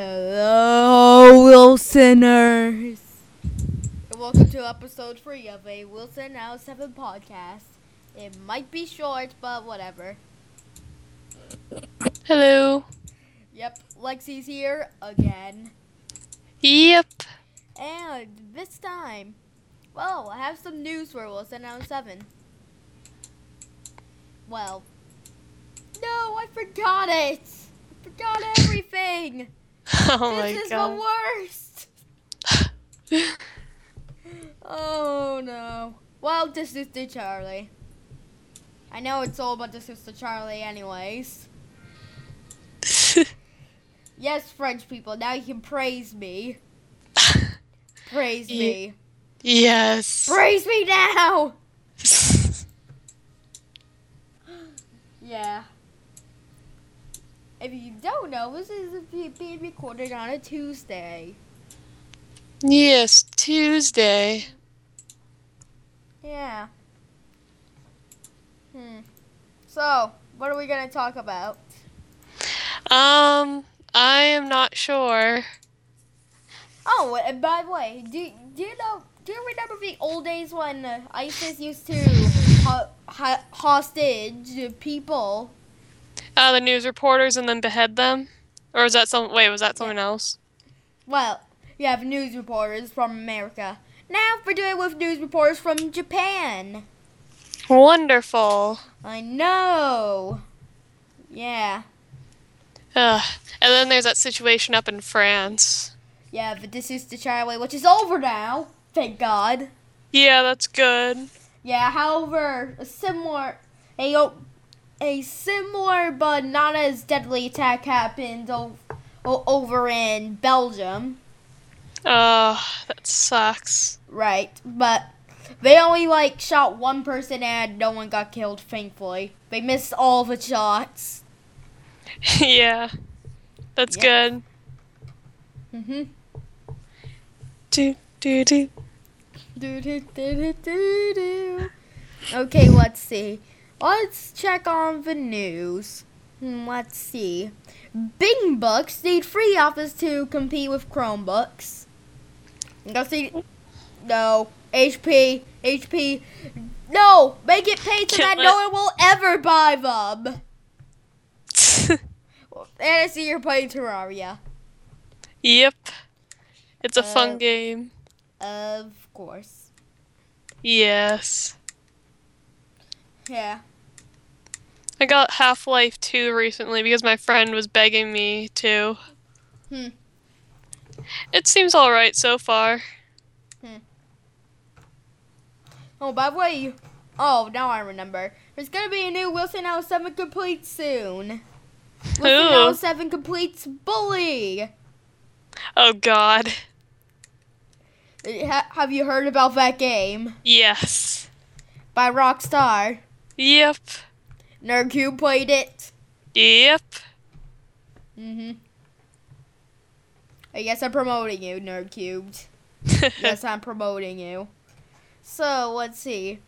Hello, Wilsoners. And welcome to episode 3 of a Wilson907 podcast. It might be short, but whatever. Hello. Yep, Lexi's here again. Yep. And this time, well, I have some news for Wilson907. Well, no, I forgot it. I forgot everything. Oh this my is god. the worst. Oh no. Well, this is the Charlie. I know it's all about the sister Charlie, anyways. Yes, French people, now you can praise me. Praise me. yes. Praise me now! Yeah. If you don't know, this is being recorded on a Tuesday. yes, Tuesday. Yeah. Hmm. So, what are we gonna talk about? Um, I am not sure. Oh, and by the way, do do you know? Do you remember the old days when uh, ISIS used to ho- ho- hostage people? Uh, the news reporters and then behead them? Or was that some, wait, was that someone else? Well, you have news reporters from America. Now we're doing with news reporters from Japan. Wonderful. I know. Yeah. Ugh. And then there's that situation up in France. Yeah, but this is the Charlie, which is over now. Thank God. Yeah, that's good. Yeah, however, a similar o- a similar but not as deadly attack happened over in Belgium, Uh, that sucks. right? But they only like shot one person and no one got killed. Thankfully, they missed all the shots. yeah. That's Yeah. good. Mhm. Do, do. Do, do, do, do, do, do. Okay, let's see. Let's check on the news. Hmm, Let's see. Bing Books need free office to compete with Chromebooks. Go see. No. HP. HP. No! Make it pay so that no one will ever buy them. And I see you're playing Terraria. yep. It's a Uh, fun game. Of course. Yes. Yeah. I got Half Life 2 recently because my friend was begging me to. Hmm. It seems alright so far. Hmm. Oh, by the way, oh, now I remember. There's gonna be a new Wilson L7 complete soon. Wilson Ooh. L7 completes Bully. Oh god. Ha- have you heard about that game Yes. by Rockstar? Yep. Nerdcubed played it. Yep. Mhm. I guess I'm promoting you, Nerdcubed. yes, I'm promoting you. So let's see.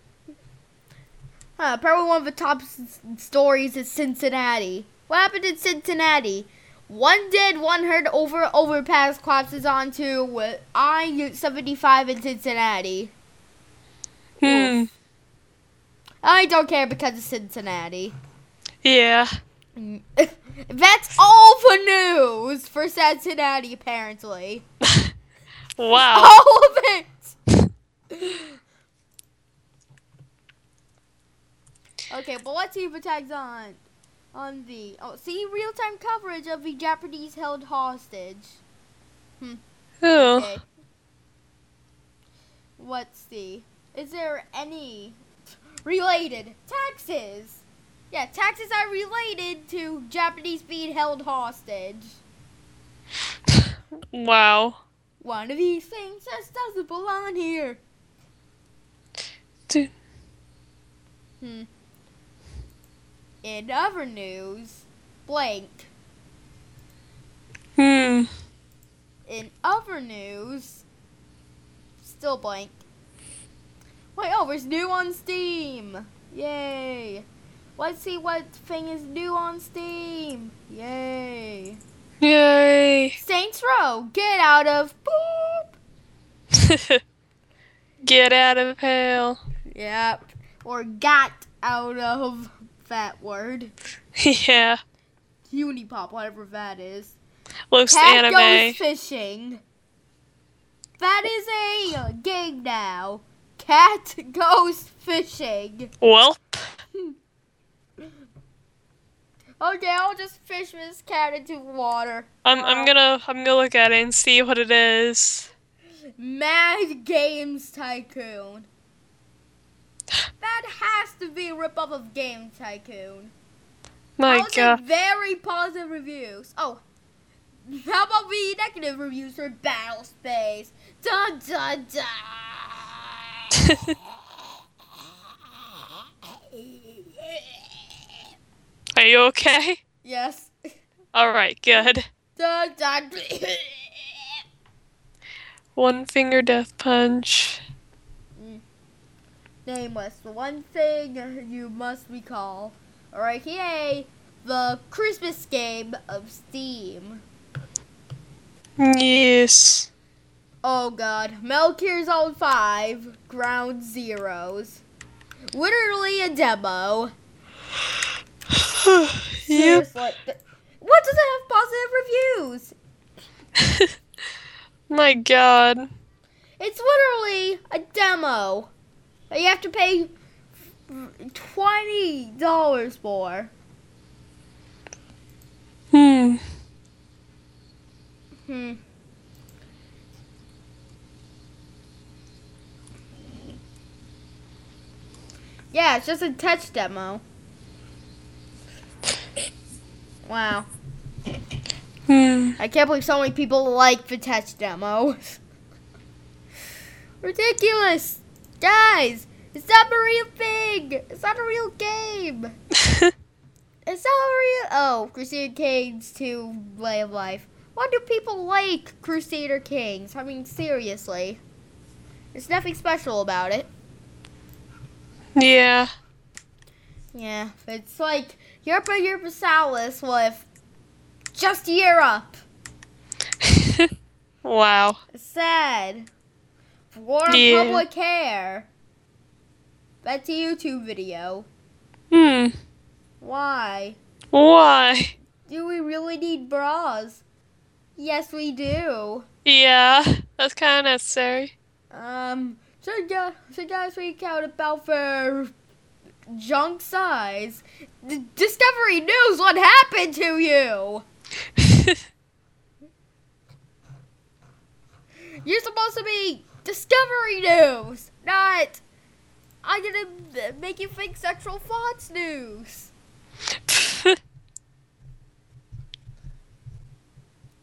Huh, probably one of the top s- stories is Cincinnati. What happened in Cincinnati? One dead, one hurt over overpass collapses onto I seventy five in Cincinnati. hmm. I don't care because it's Cincinnati. Yeah. That's all the news for Cincinnati, apparently. Wow. All of it. okay, but let's see if it tags on on the oh see real time coverage of the Japanese held hostage. Hmm. Ooh. Okay. Let's see. Is there any related taxes? Yeah, taxes are related to Japanese being held hostage. Wow. One of these things just doesn't belong here. Do- Hmm. In other news, blank. Hmm. In other news, still blank. Wait, oh, there's new on Steam. Yay. Let's see what thing is new on Steam. Yay. Yay. Saints Row, Get out of boop. Get out of hell. Yep. Or got out of that word. yeah. Unipop, whatever that is. Looks Cat anime. goes fishing. That is a game now. Cat goes fishing. Well. Okay, I'll just fish this cat into water. I'm I'm gonna I'm gonna look at it and see what it is. Mad Games Tycoon. That has to be a ripoff of Game Tycoon. My god. very positive reviews. Oh, how about the negative reviews for Battle Space? Dun dun dun. Are you okay? yes. Alright, good. Dun dun. One finger death punch. Mm. Name was the one thing you must recall. Alright, yay! The Christmas game of Steam. Yes. Oh god. Gear Solid 5, Ground Zeroes. Literally a demo. yep. Seriously. What does it have positive reviews? My god. It's literally a demo. that You have to pay twenty dollars for. Hmm. Hmm. Yeah, it's just a touch demo. Wow. Hmm. I can't believe so many people like the touch demo. Ridiculous! Guys, it's not a real thing! It's not a real game! It's not a real. Oh, Crusader Kings 2 Way of Life. Why do people like Crusader Kings? I mean, seriously. There's nothing special about it. Yeah. Yeah, it's like Europa Universalis with just Europe. wow. It's sad. For Yeah. public care. That's a YouTube video. Hmm. Why? Why? Do we really need bras? Yes, we do. Yeah. That's kind of necessary. Um, so, gu- so guys, we out about for junk size. D- Discovery News, what happened to you? You're supposed to be Discovery News, not. I'm gonna uh, make you think sexual thoughts news.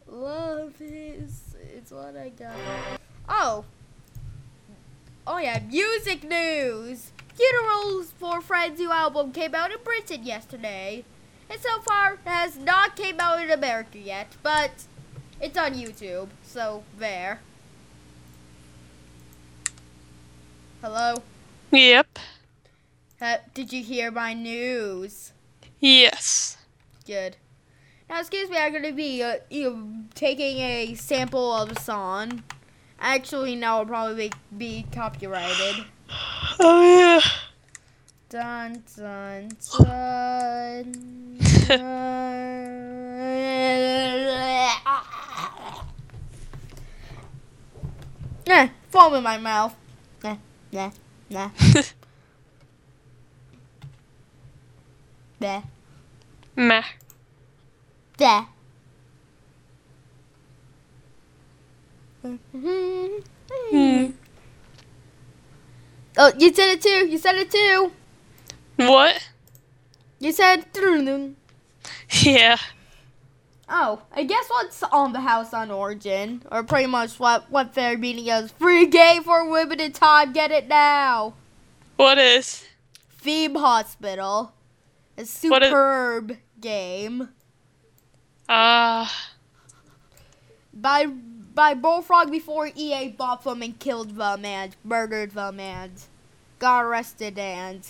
Love is it's what I got. Oh. Oh yeah, music news. Funerals for Friends New album came out in Britain yesterday. And so far has not came out in America yet, but it's on YouTube, so there. Hello? yep. Uh, did you hear my news? Yes. Good. Now, excuse me, I'm gonna be uh, taking a sample of a song. Actually, no, it'll probably be, be copyrighted. Oh yeah. Dun dun dun. Eh, foam in my mouth. Nah, nah, nah. Bah, Meh. bah. Hmm. Oh, you said it too. You said it too. What? You said. Yeah. Oh, I guess what's on the house on Origin, or pretty much what what their meaning is. Free game for limited time. Get it now. What is? Theme Hospital, a superb game Ah. by by Bullfrog before EA bought them and killed them and murdered them and got arrested and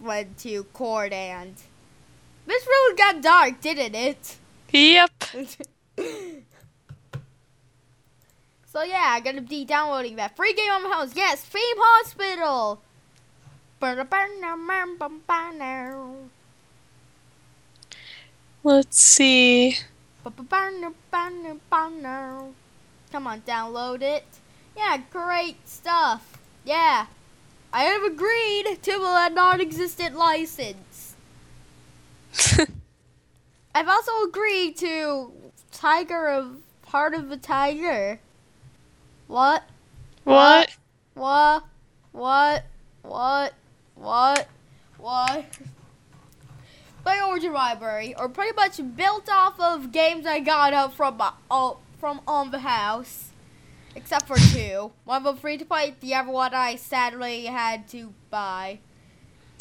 went to court and this really got dark, didn't it? yep. So yeah, I'm gonna be downloading that free game on my house. Yes, Theme Hospital. Let's see. Come on, download it. Yeah, great stuff. Yeah. I have agreed to a non-existent license. I've also agreed to Tiger of Part of a Tiger. What? what? What? What? What? What? What? My Origin Library, or pretty much built off of games I got up from my, uh, from on the house, except for two. One of them free to play, the other one I sadly had to buy.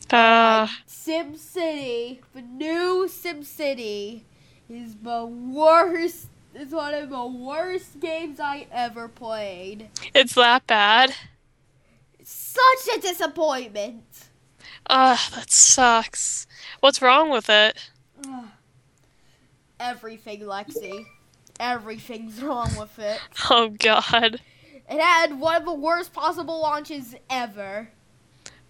Uh, Sim City, the new Sim City, is the worst. Is one of the worst games I ever played. it's that bad. Such a disappointment. Ugh, that sucks. What's wrong with it? Ugh. Everything, Lexi. Everything's wrong with it. Oh god. It had one of the worst possible launches ever.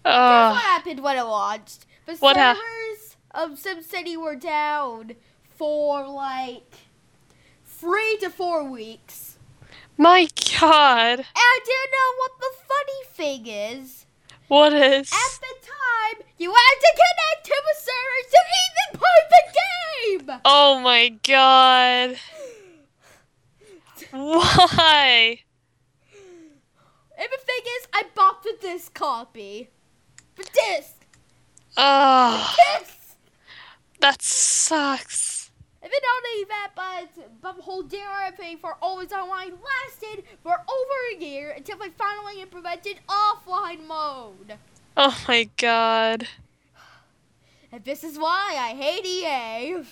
Uh, what happened when it launched? The What servers of SimCity were down for like three to four weeks. my god. And do you know what the funny thing is? What is? At the time, you had to connect to the servers to even play the game! Oh my god. Why? And the thing is, I bought the disc copy. The disc! Ugh, Disc! that sucks. And then not only that, but, but the whole I paid for Always Online lasted for over a year until they finally implemented offline mode. Oh my god. And this is why I hate EA.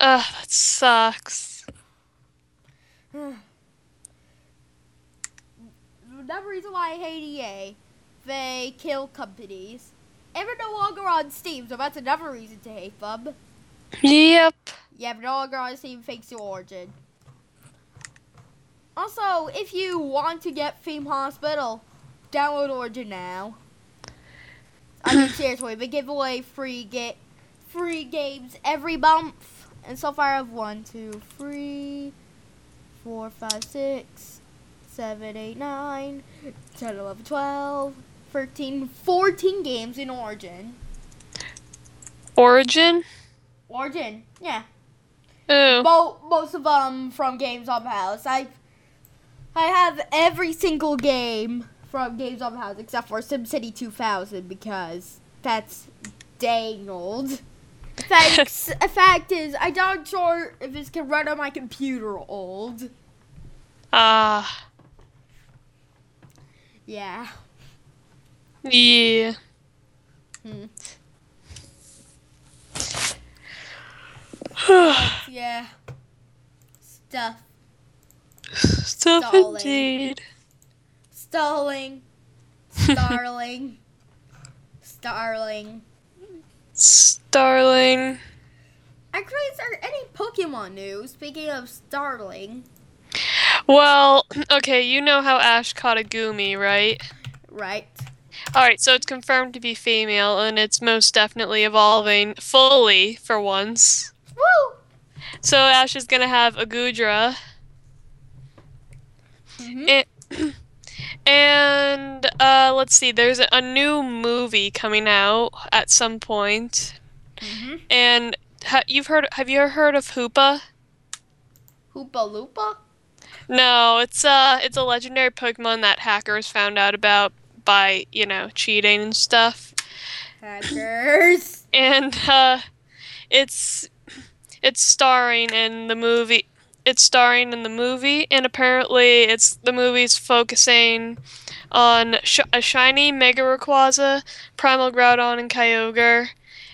Ugh, that sucks. Hmm. Another reason why I hate EA, they kill companies. And they're no longer on Steam, so that's another reason to hate them. Yep. Yeah, no longer on Steam Thanks to origin. Also, if you want to get Theme Hospital, download Origin now. I mean, seriously, they give away free get free games every month, and so far I've won two free. 4, 5, 6, 7, 8, 9, 12, 14 games in Origin. Origin? Origin, yeah. Ew. Bo- most of them from Games on House. I I have every single game from Games on House except for SimCity 2000 because that's dang old. Thanks. the fact is, I don't sure if this can run on my computer old. Ah. Yeah. yeah. Hmm. Yeah. Stuff. Stuff Stalling. indeed. Stalling. Starling. Starling. Starling. Actually, is there any Pokemon news? Speaking of Starling, Well, okay, you know how Ash caught a Goomy, right? right? Alright, so it's confirmed to be female, and it's most definitely evolving fully for once. Woo! So Ash is gonna have a Goodra. Mhm. And, and uh, let's see, there's a, new movie coming out at some point. Mhm. And ha- you've heard? Have you ever heard of Hoopa? Hoopa Loopa? No, it's uh, it's a legendary Pokemon that hackers found out about by you know cheating and stuff. Hackers. And uh, it's it's starring in the movie. It's starring in the movie, and apparently, it's the movie's focusing on sh- a shiny Mega Rayquaza, Primal Groudon, and Kyogre,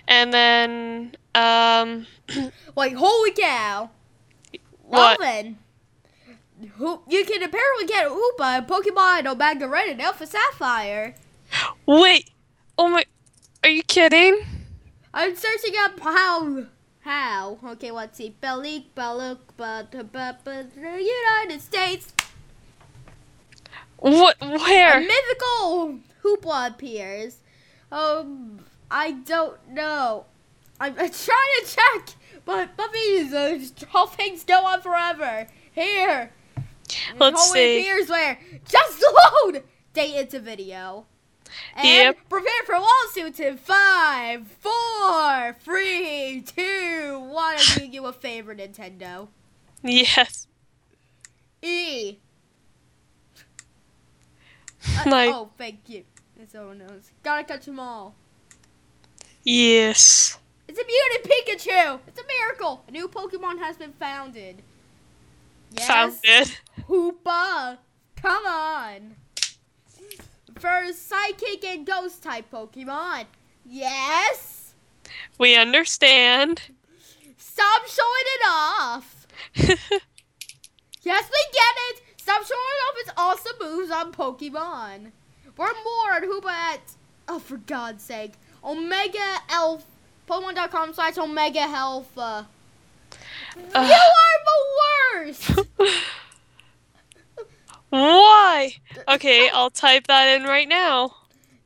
and then um, like, holy cow. What? Well you can apparently get Hoopa in Pokemon Omega Ruby and Alpha Sapphire. wait, oh my, are you kidding? I'm searching up how. How? Okay, let's see. Belik, Baluk, but, but, but, the United States. What? A Where? mythical Hoopa appears. Um, I don't know. I'm, I'm trying to check, but puppies, uh, all things go on forever. Here. Let's see. appears where just load. Date it's a video. And Yep. prepare for lawsuits in five, four, three, two, one. I'm doing you a favor, Nintendo. Yes. E. Uh, My oh, thank you. That's all knows. Gotta catch them all. yes. It's a mutant Pikachu! It's a miracle! A new Pokemon has been founded. Yes. Found it. Hoopa! Come on! First Psychic and Ghost type Pokemon. Yes! We understand. Stop showing it off! Yes, we get it! Stop showing off its awesome moves on Pokemon. We're more at Hoopa at, oh, for God's sake, Omega Elf, Pokemon.com slash Omega Health. Uh, you are the worst! Why? Okay, I'll type that in right now.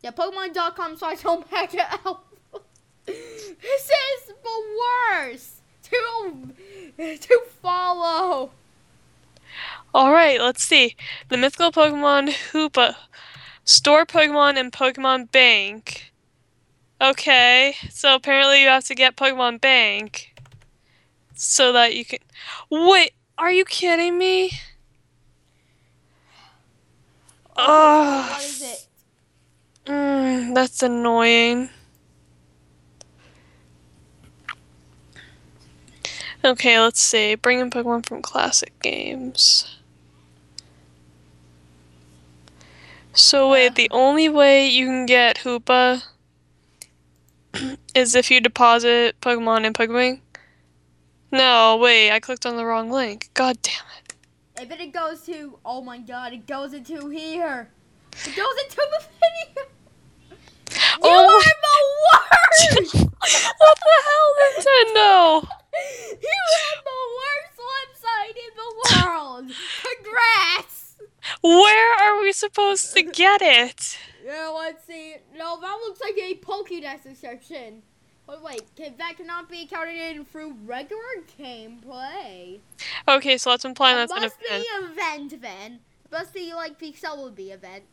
Yeah, Pokemon.com slash Omega Elf. This is the worst to, to follow. All right, let's see. The mythical Pokemon Hoopa. Store Pokemon in Pokemon Bank. Okay, so apparently you have to get Pokemon Bank so that you can. Wait, are you kidding me? Ugh. what is it? Mm, that's annoying. Okay, let's see. Bring in Pokemon from classic games. So wait, the only way you can get Hoopa is if you deposit Pokemon in Pokemon. No, wait, I clicked on the wrong link. God damn it. If it goes to, oh my god, it goes into here. It goes into the video. You Oh are the worst! what the hell, Nintendo? you have the worst website in the world! Congrats! Where are we supposed to get it? Yeah, let's see. No, that looks like a Pokédex description. But wait, can, that cannot be counted in through regular gameplay. Okay, so let's imply It that's an event. must be event then. It must be like the Celebi event.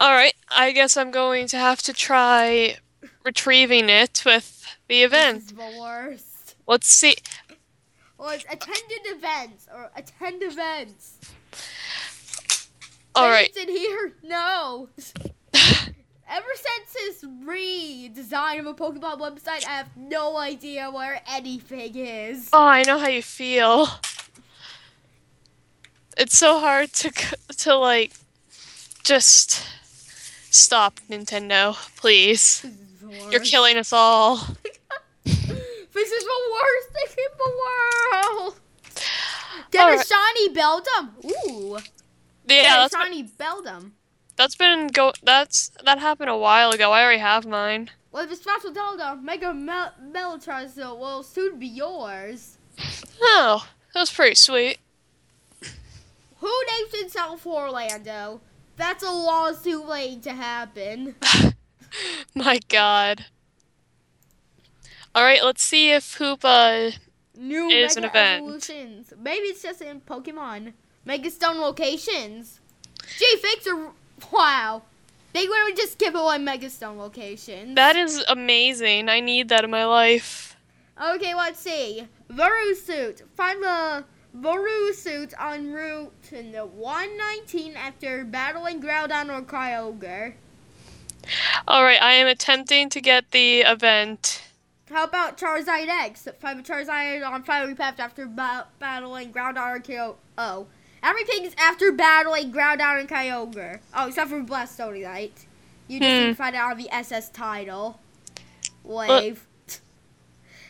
Alright, I guess I'm going to have to try retrieving it with the This event. is the worst. Let's see. Well, it's attended events or attend events. Alright. It's in here? No. Ever since this redesign of a Pokemon website, I have no idea where anything is. Oh, I know how you feel. It's so hard to to like just stop Nintendo, please. This is the You're killing us all. This is the worst thing in the world. Get a Alright. shiny Beldum. Ooh. Yeah, Get a shiny Beldum. That's been go that's that happened a while ago. I already have mine. Well, the special Beldum, Mega Mel- will soon be yours. Oh, that was pretty sweet. Who names himself Orlando? That's a lawsuit waiting to happen. My god. Alright, let's see if Hoopa New is Mega an event. Evolutions. Maybe it's just in Pokemon. Mega Stone locations. Gee, thanks are wow. They literally just give away Mega Stone locations. That is amazing. I need that in my life. Okay, let's see. Venusaurite. Find the Venusaurite en route to the 119 after battling Groudon or Kyogre. Alright, I am attempting to get the event. How about Charizard X? Find the Charizard on Fiery Path after ba- battling Groudon or Kyogre. Oh. Everything is after battling Groudon and Kyogre. Oh, except for Blastoise. You just Hmm. find it on the S.S. Tidal. Wave.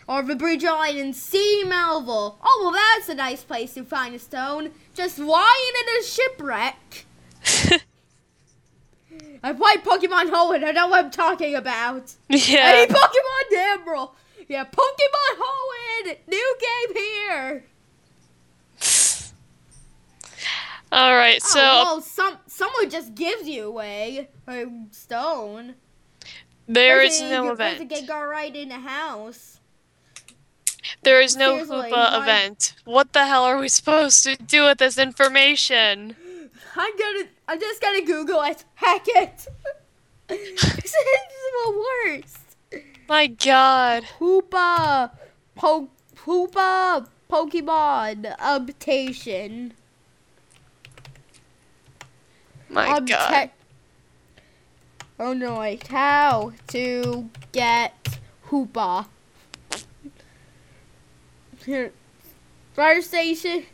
or the Bridge Island Sea Mauville. Oh, well, that's a nice place to find a stone. Just lying in a shipwreck. I played Pokemon Hoenn. I know what I'm talking about. yeah. Hey, Pokemon Emerald! Yeah, Pokemon Hoenn! New game here! Alright, oh, so oh, well, some someone just gives you away a stone. There is Doesn't- no event. get got right in the house. There is no Seriously, Hoopa why- event. What the hell are we supposed to do with this information? I'm gonna. I'm just gonna Google it. Heck it. this is the worst. My god. Hoopa, po, Hoopa, Pokemon uptation. My god. Oh no! Wait, how to get Hoopa? Here, fire station.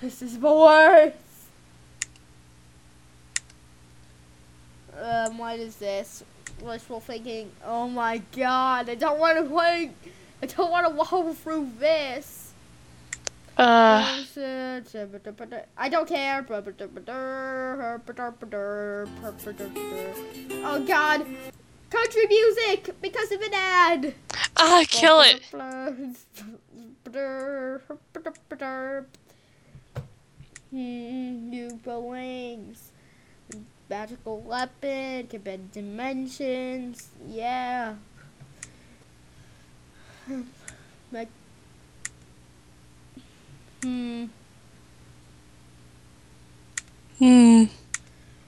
This is the worst. Um, what is this? Wishful thinking. Oh my god! I don't want to play. I don't want to walk through this. Uh, I don't care. Oh god. Country music because of an ad. ah, kill it. Hmm, New wings. Magical weapon. Can bend dimensions. Yeah. Mag- hmm. Hmm.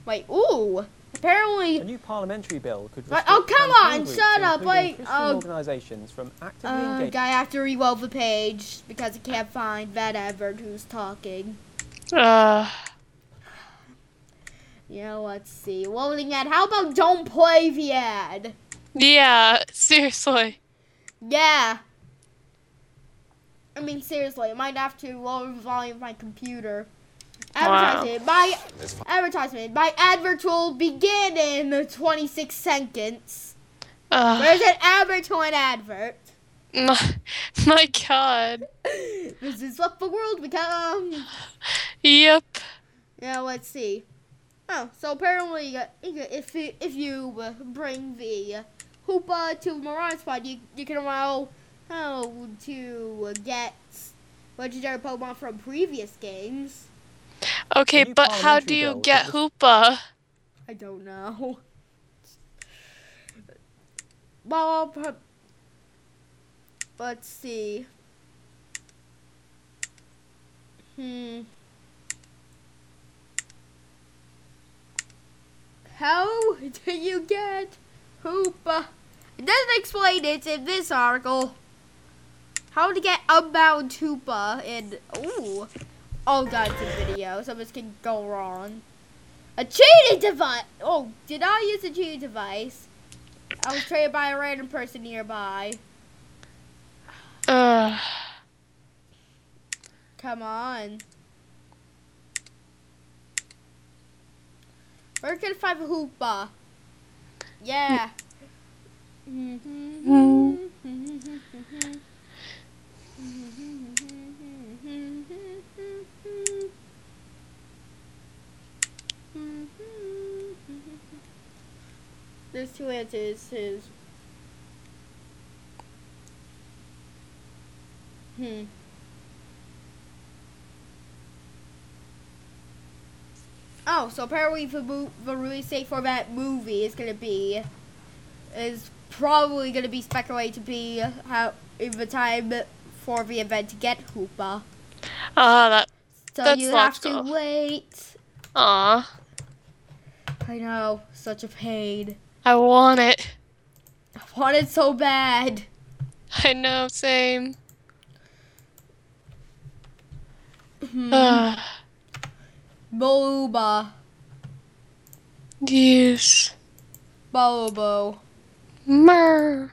Wait, ooh. Apparently, A new parliamentary bill could Right, oh, come on, shut up, including wait, Christian uh, organisations from actively uh, engaging. I have to reload the page because I can't find that Edward who's talking. Uh, Yeah, let's see. Loading ad. How about don't play the ad? yeah, seriously. Yeah. I mean, seriously, I might have to lower the volume of my computer. Wow. Advertisement. My advertisement. My advert will begin in 26 seconds. Uh, There's an advert to an advert. my, my god. This is what the world becomes. Yep. Yeah, let's see. Oh, so apparently, uh, if you, if you uh, bring the uh, Hoopa to Mirage Spot, you, you can allow how to uh, get legendary Pokemon from previous games. Okay, but how do you bill get that Hoopa? I don't know. Well, per- let's see. Hmm. How do you get Hoopa? It doesn't explain it in this article. How to get Unbound Hoopa in. Ooh. Oh god, it's a video. So this can go wrong. A cheating device! Oh, did I use a cheating device? I was traded by a random person nearby. Uh, Come on. Where can I find a hoopa? Yeah. There's two answers. His. Hmm. Oh, so apparently the, the release date for that movie is gonna be is probably gonna be speculated to be how in the time for the event to get Hoopa. ah, that. So That's you have to logical. wait. Aw, I know, such a pain. I want it. I want it so bad. I know, same. Hmm. Uh, Booba. yes. Bobo. Mer.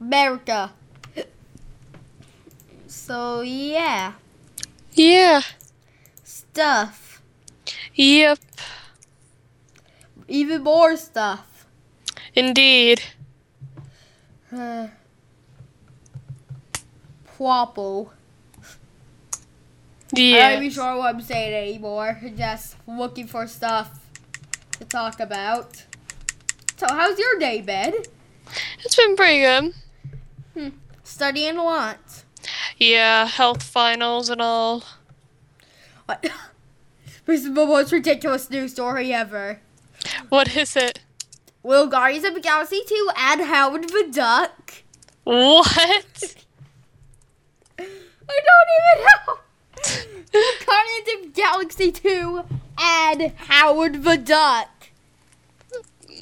America. So yeah, Yeah. stuff. Yep. Even more stuff. Indeed. Uh, Yeah. I'm not even sure what I'm saying anymore. Just looking for stuff to talk about. So how's your day, Ben? It's been pretty good. Studying a lot. Yeah, health finals and all. What? This is the most ridiculous news story ever. What is it? Will Guardians of the Galaxy 2 add Howard the Duck? What? I don't even know. Guardians of Galaxy 2 add Howard the Duck?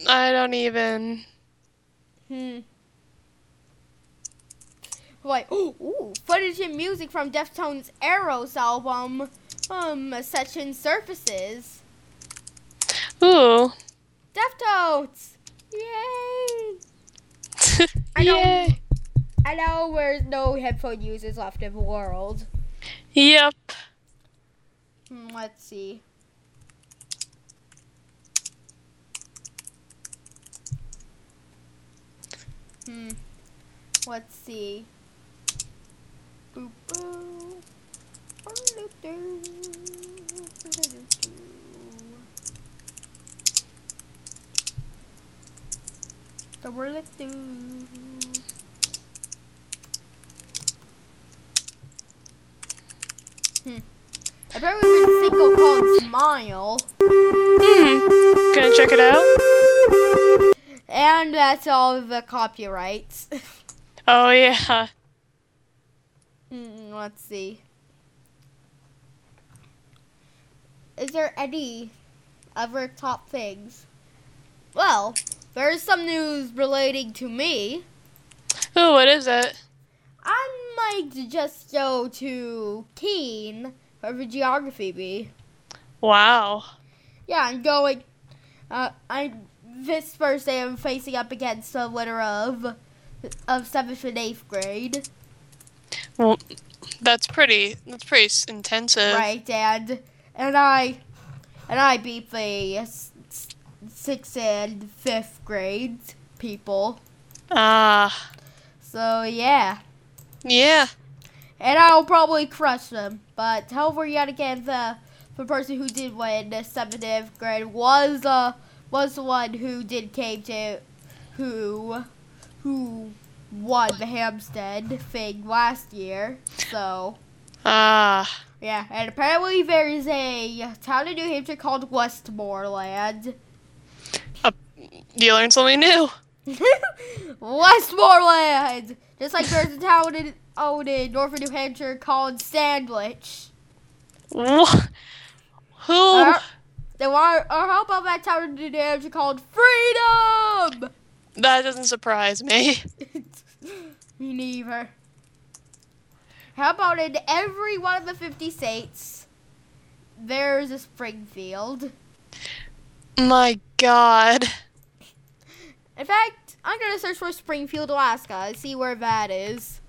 I don't even. Hmm. Like, ooh, footage and music from Deftones' Eros album, um, Section Surfaces. Ooh. Deftones! Yay! I know. Yay. I know there's no headphone users left in the world. Yep. Hmm, let's see. Hmm. Let's see. Boop, boo. Ba-do-do. Ba-do-do-do. Da-ba-da-do. Hmm. Apparently there's a single called Smile. Hmm. Gonna check it out? And that's all of the copyrights. Oh, yeah. Let's see. Is there any other top things? Well, there's some news relating to me. Oh, what is it? I might just go to Keene for the geography bee. Wow. Yeah, I'm going. Uh, I this Thursday I'm facing up against the winner of of seventh and eighth grade. Well, that's pretty. That's pretty intensive. Right, and and I and I beat the sixth and fifth grade people. Ah. So yeah, yeah. and I'll probably crush them. But however, yet again, the the person who did win the seventh grade was uh was the one who did came to who who won the Hampstead thing last year. So. Ah. Yeah, and apparently there is a town in New Hampshire called Westmoreland. You learned something new. Westmoreland! Just like there's a town in, out in northern New Hampshire called Sandwich. What? Who? Uh, then why, or how about that town in New Hampshire called Freedom? That doesn't surprise me. Me neither. How about in every one of the 50 states, there's a Springfield? My God. In fact, I'm gonna search for Springfield, Alaska, and see where that is.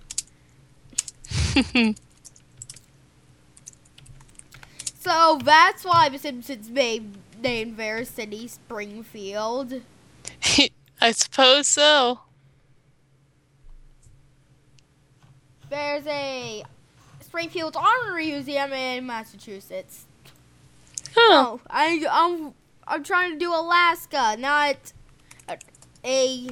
So that's why the Simpsons made named their city Springfield. I suppose so. There's a Springfield Armory Museum in Massachusetts. Huh. Oh, I, I'm I'm trying to do Alaska, not a, a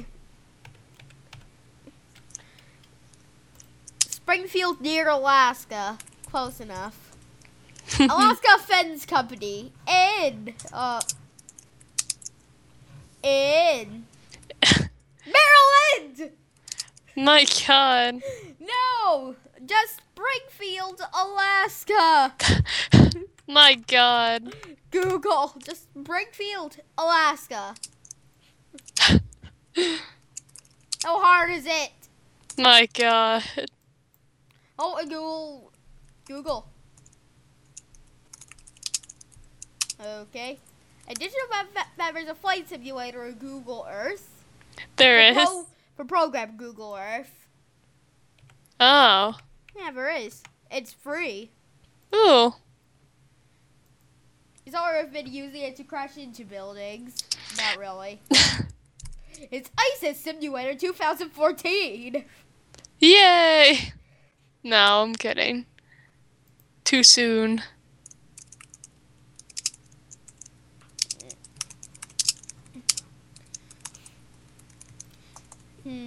Springfield near Alaska. Close enough. Alaska Fence Company in uh in Maryland. My God. No, just Springfield, Alaska. My God. Google, just Springfield, Alaska. How hard is it? My God. Oh, Google, Google. Okay. And did you know that, that, that there's a flight simulator Google Earth? There for, is. For program Google Earth. Oh. Never is. It's free. Ooh. It's already been using it to crash into buildings. Not really. It's ISIS Simulator 2014. Yay. No, I'm kidding. Too soon. Hmm.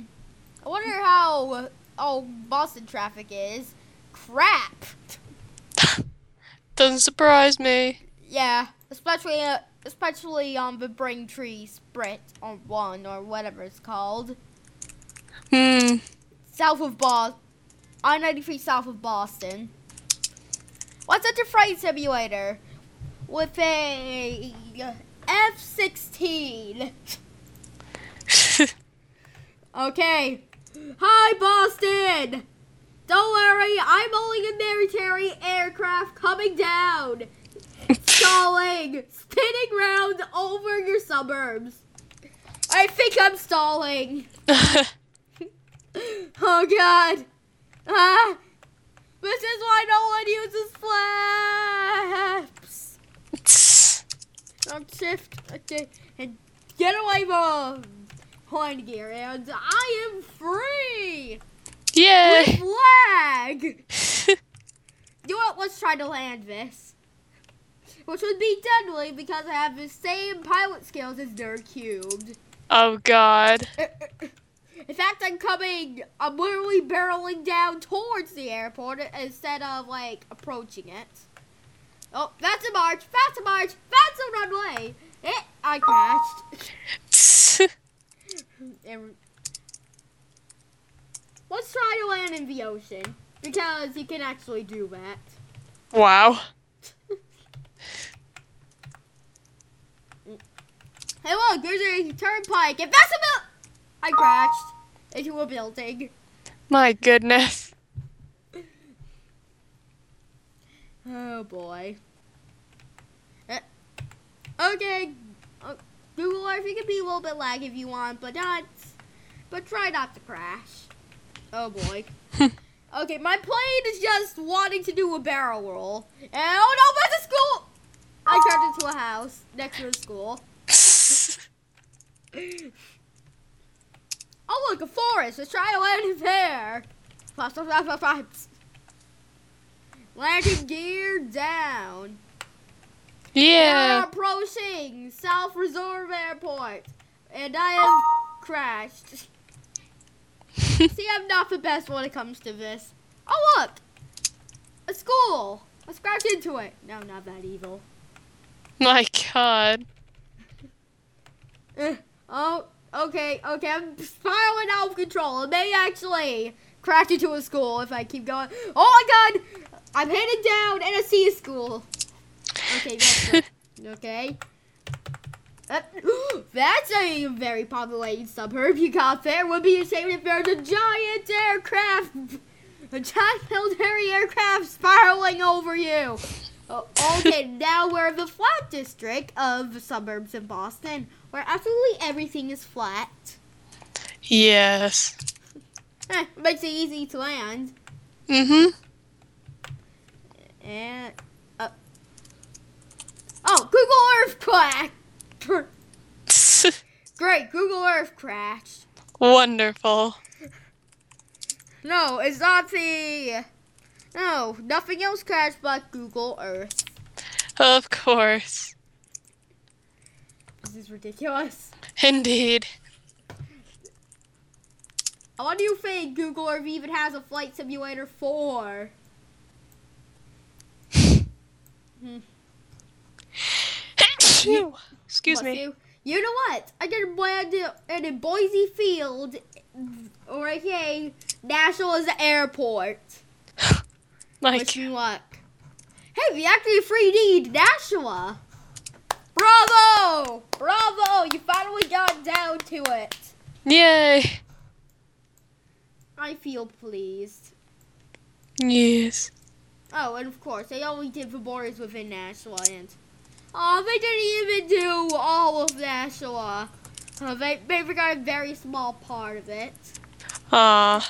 I wonder how oh Boston traffic is. Crap. Doesn't surprise me. Yeah, especially uh, especially on the Braintree Split or one or whatever it's called, Hmm. south of Boston, I ninety three south of Boston. What's such a freight simulator with a F sixteen? Okay. Hi, Boston. Don't worry, I'm only a military aircraft coming down, stalling, spinning round over your suburbs. I think I'm stalling. Oh God. Ah. This is why no one uses flaps. I'm shift. Okay. And get away from point gear. And I am free. Yay! With flag. You know what? Let's try to land this. Which would be deadly because I have the same pilot skills as Nerd Cubed. Oh God. In fact, I'm coming, I'm literally barreling down towards the airport instead of, like, approaching it. Oh, that's a march, that's a march, that's a runway. Eh, I crashed. And- Let's try to land in the ocean, because you can actually do that. wow. Hey, look, there's a turnpike, and that's a buil- I crashed into a building. My goodness. Oh boy. Eh, Okay. Google Earth, you can be a little bit lag if you want, but not. But try not to crash. Oh boy. okay, my plane is just wanting to do a barrel roll. And oh no, that's a school! I turned into a house next to a school. Oh look, a forest. Let's try to land there. Flaps, flaps, flaps, flaps. Landing gear down. We Yeah. are approaching South Reserve Airport, and I have crashed. See, I'm not the best when it comes to this. Oh look, a school. Let's crash into it. No, not that evil. My God. Oh, okay, okay. I'm spiraling out of control. I may actually crash into a school if I keep going. Oh my god! I'm headed down and I see a school. Okay, that's. Okay. Uh, that's a very populated suburb you got there. Would be ashamed if there's a giant aircraft, a giant military aircraft spiraling over you. Oh, okay, now we're in the flat district of the suburbs in Boston, where absolutely everything is flat. Yes. Eh, makes it easy to land. Mm-hmm. And uh, oh, Google Earth crashed. Great, Google Earth crashed. Wonderful. No, it's not the. No, nothing else crashed but Google Earth. Of course. This is ridiculous. Indeed. What do you think Google Earth even has a flight simulator for? Hmm. Excuse Bless me. You. You know what? I can land in a Boire Field, or aka Nashua's Airport. My Wish God. me luck. Hey, we actually 3D'd Nashua. Bravo! Bravo! You finally got down to it. Yay. I feel pleased. Yes. Oh, and of course, they only did the borders within Nashua, and oh, they didn't even do all of Nashua. Uh, they they forgot a very small part of it, Ah.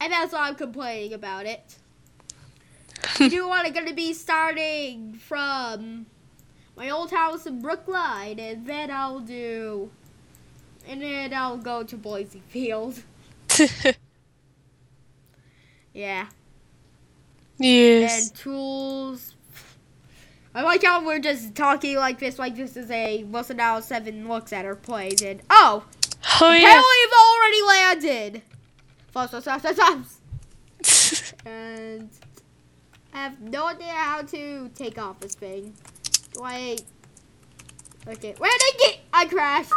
and that's why I'm complaining about it. I do want to gonna be starting from my old house in Brookline, and then I'll do, and then I'll go to Boire Field. Yeah. yes. and tools. I like how we're just talking like this, like this is a Wilson907 looks at her plays, and oh, oh yeah. already landed. Flaps, flaps, flaps, flaps. and I have no idea how to take off this thing. Wait. Okay. Where did I get? I crashed.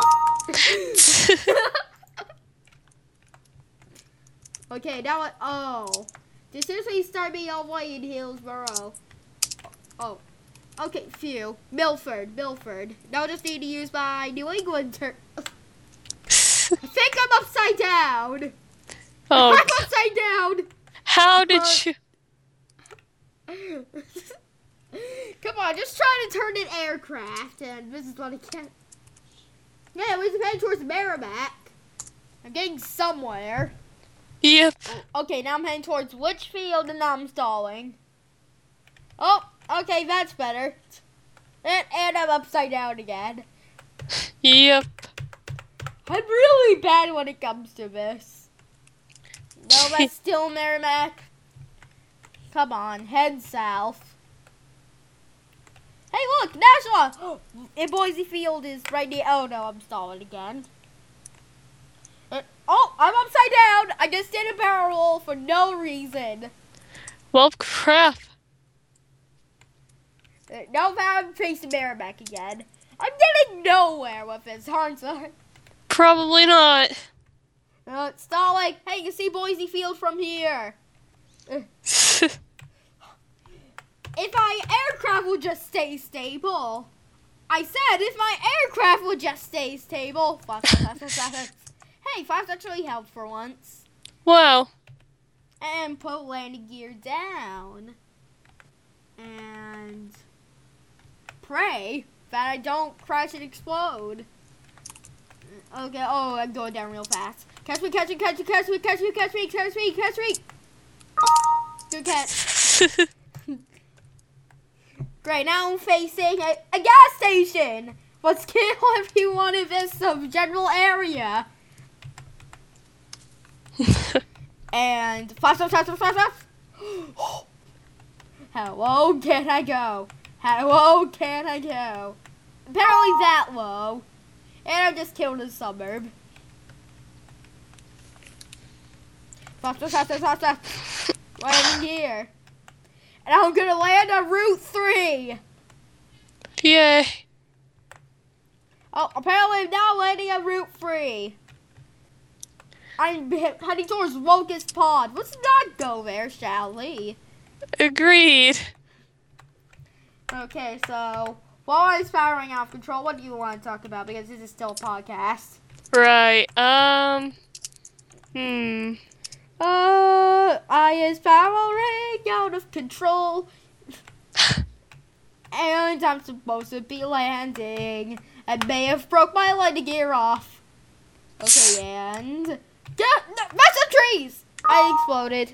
okay, now what? Oh. This seriously start me all the way in Hillsboro? Oh. Okay, phew. Milford, Milford. Now I just need to use my New England turn. I think I'm upside down. oh, I'm upside down. how did Uh, you? Come on, just try to turn an aircraft, and this is what I can't. Yeah, we heading towards Merrimack. I'm getting somewhere. Yep. Okay, now I'm heading towards Litchfield, and now I'm stalling. Oh, okay, that's better. And, and I'm upside down again. Yep. I'm really bad when it comes to this. No, that's still Merrimack. Come on, head south. Hey, look, Nashua! In Boire Field is right near. Oh no, I'm stalling again. Uh, oh, I'm upside down. I just did a barrel roll for no reason. Well, crap. Now I'm facing Merrimack again. I'm getting nowhere with this, aren't I? Probably not. Uh, stalling. Hey, you see Boire Field from here. If my aircraft would just stay stable. I said if my aircraft would just stay stable. Fuck, fuck, fuck, fuck, fuck. hey, Fox actually helped for once. wow. And put landing gear down. And pray that I don't crash and explode. Okay, oh, I'm going down real fast. Catch me, catch me, catch me, catch me, catch me, catch me, catch me, catch me. Good catch. Great, now I'm facing a, a gas station. Let's kill everyone in this um, general area. And fast, fast, fast, fast, fast. How low can I go? How low can I go? Apparently that low. And I just killed a suburb. Fast, fast, fast, fast, fast. Landing here. And I'm gonna land on Route 3. Yay. Oh, apparently I'm now landing on Route 3. I'm heading towards Locust Pond. Let's not go there, shall we? Agreed. Okay, so while I was powering off control, what do you want to talk about? Because this is still a podcast. Right. Um. Hmm. Uh, I is powering out of control. and I'm supposed to be landing. I may have broke my landing gear off. Okay, and... Yeah, no, that's the trees! I exploded.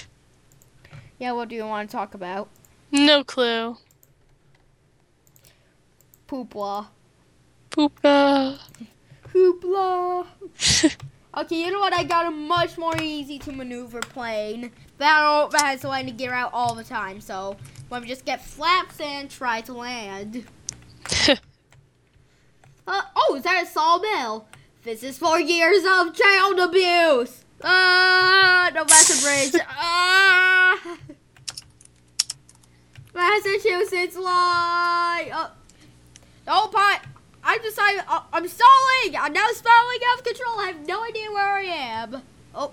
Yeah, what do you want to talk about? No clue. Poopla. Poopa. Hoopla. Okay, you know what? I got a much more easy to maneuver plane. That that has to landing gear out all the time. So let me just get flaps and try to land. Uh, oh, is that a sawmill? This is for years of child abuse. Ah, no, that's a bridge. Ah, Massachusetts lie. Oh, oh, pot. I decided uh, I'm stalling. I'm now spiraling out of control. I have no idea where I am. Oh,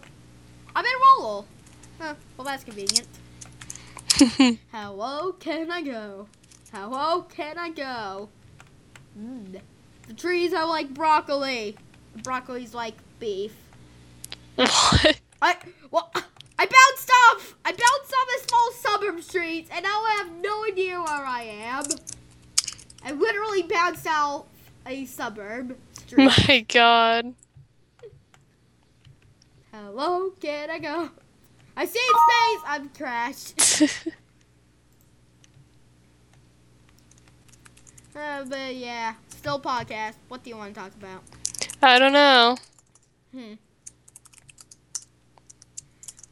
I'm in Roll. Huh, well, that's convenient. How low can I go? How low can I go? Mm. The trees are like broccoli. Broccoli's like beef. what? I well, I bounced off. I bounced off a small suburb street, and now I have no idea where I am. I literally bounced out a suburb street. My God. How low can I go? I see space. I'm crashed. Uh, but yeah, still podcast. What do you want to talk about? I don't know. Hmm.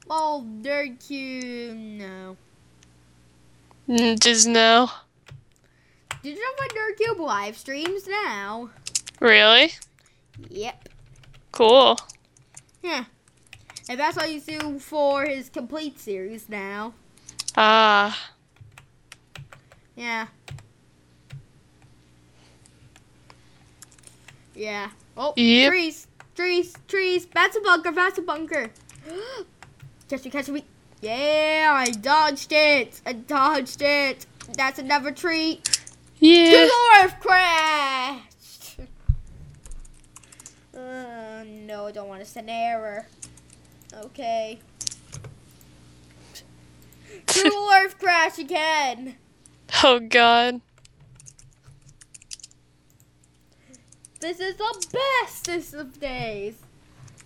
Oh, they're cute. No. Mm, just no. Did you know my Nerdcubed live streams now? Really? Yep. Cool. Yeah. And that's all you do for his complete series now. Ah. Uh. Yeah. Yeah. Oh, yep. trees, trees, trees. That's a bunker, that's a bunker. catch me, catch me. Yeah, I dodged it. I dodged it. That's another tree. Yeah. Good Lord, crashed. Uh, no, I don't want to send error. Okay. Google Earth crash again. Oh god. This is the bestest of days.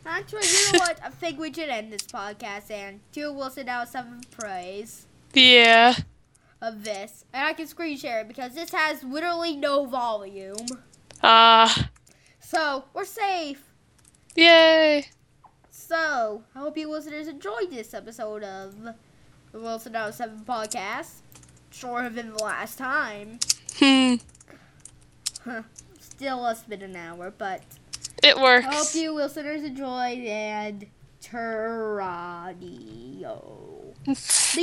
Actually, you know what? I think we should end this podcast and two Wilson907 praise Yeah. of this. And I can screen share it because this has literally no volume. Ah. So, we're safe. yay. So, I hope you listeners enjoyed this episode of the Wilson907 podcast. Shorter than the last time. Hmm. Still less than an hour, but It I works. hope you listeners enjoyed and Terradio.